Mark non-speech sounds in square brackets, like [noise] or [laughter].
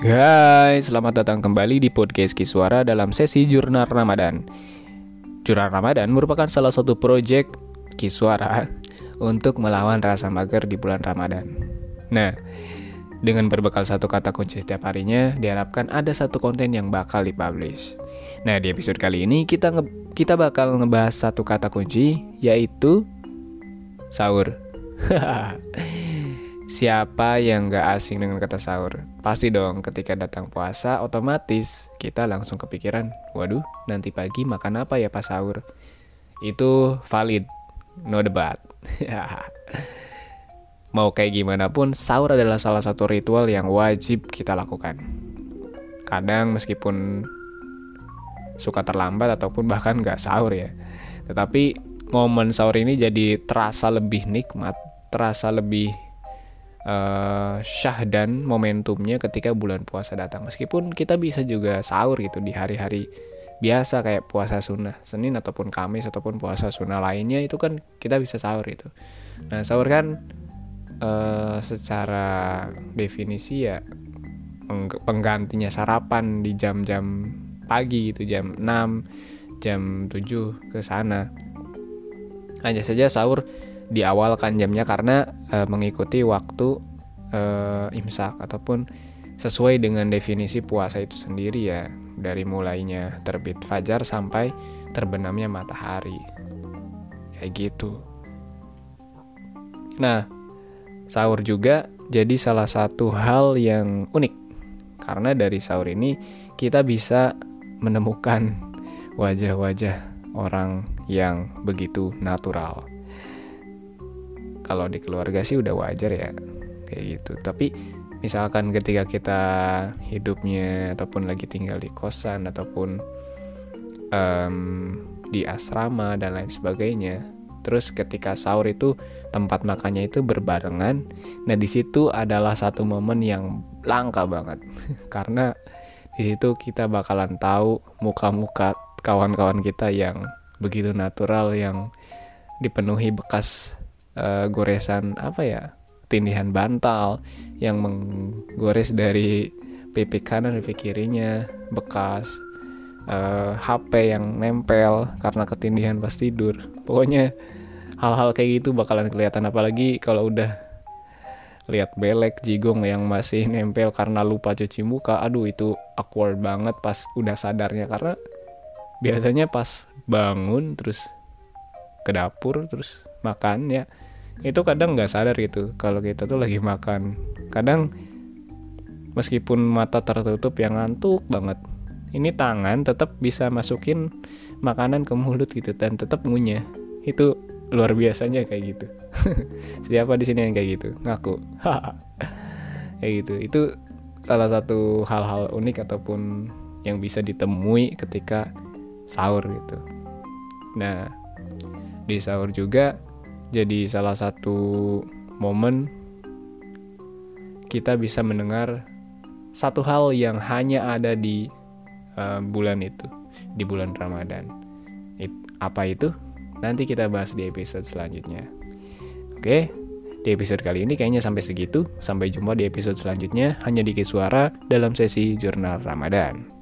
Guys, selamat datang kembali di podcast Kiswara dalam sesi Jurnal Ramadan. Jurnal Ramadan merupakan salah satu proyek Kiswara untuk melawan rasa mager di bulan Ramadan. Nah, dengan berbekal satu kata kunci setiap harinya, diharapkan ada satu konten yang bakal dipublish. Nah, di episode kali ini kita nge kita bakal ngebahas satu kata kunci yaitu sahur. [laughs] Siapa yang gak asing dengan kata sahur? Pasti dong ketika datang puasa otomatis kita langsung kepikiran Waduh nanti pagi makan apa ya pas sahur? Itu valid, no debat [laughs] Mau kayak gimana pun sahur adalah salah satu ritual yang wajib kita lakukan Kadang meskipun suka terlambat ataupun bahkan gak sahur ya Tetapi momen sahur ini jadi terasa lebih nikmat Terasa lebih uh, syah dan momentumnya ketika bulan puasa datang. Meskipun kita bisa juga sahur gitu di hari-hari biasa kayak puasa sunnah Senin ataupun Kamis ataupun puasa sunnah lainnya itu kan kita bisa sahur itu. Nah sahur kan uh, secara definisi ya penggantinya sarapan di jam-jam pagi itu jam 6 jam 7 ke sana. Hanya saja sahur diawalkan jamnya karena e, mengikuti waktu e, imsak ataupun sesuai dengan definisi puasa itu sendiri ya dari mulainya terbit fajar sampai terbenamnya matahari. Kayak gitu. Nah, sahur juga jadi salah satu hal yang unik. Karena dari sahur ini kita bisa menemukan wajah-wajah orang yang begitu natural kalau di keluarga sih udah wajar ya kayak gitu. Tapi misalkan ketika kita hidupnya ataupun lagi tinggal di kosan ataupun um, di asrama dan lain sebagainya terus ketika sahur itu tempat makannya itu berbarengan nah di situ adalah satu momen yang langka banget. [laughs] Karena di situ kita bakalan tahu muka-muka kawan-kawan kita yang begitu natural yang dipenuhi bekas uh, goresan apa ya tindihan bantal yang menggores dari pipi kanan pipi kirinya bekas uh, eh, HP yang nempel karena ketindihan pas tidur. Pokoknya hal-hal kayak gitu bakalan kelihatan apalagi kalau udah lihat belek jigong yang masih nempel karena lupa cuci muka. Aduh itu awkward banget pas udah sadarnya karena biasanya pas bangun terus ke dapur terus makan ya itu kadang nggak sadar gitu kalau kita tuh lagi makan. Kadang meskipun mata tertutup yang ngantuk banget ini tangan tetap bisa masukin makanan ke mulut gitu dan tetap ngunyah. Itu luar biasanya kayak gitu. [laughs] Siapa di sini yang kayak gitu? Ngaku. [laughs] Kayak gitu. Itu salah satu hal-hal unik ataupun yang bisa ditemui ketika sahur gitu. Nah di sahur juga jadi salah satu momen kita bisa mendengar satu hal yang hanya ada di uh, bulan itu, di bulan Ramadan. It, apa itu? Nanti kita bahas di episode selanjutnya. Oke, di episode kali ini kayaknya sampai segitu. Sampai jumpa di episode selanjutnya hanya di Suara dalam sesi Jurnal Ramadan.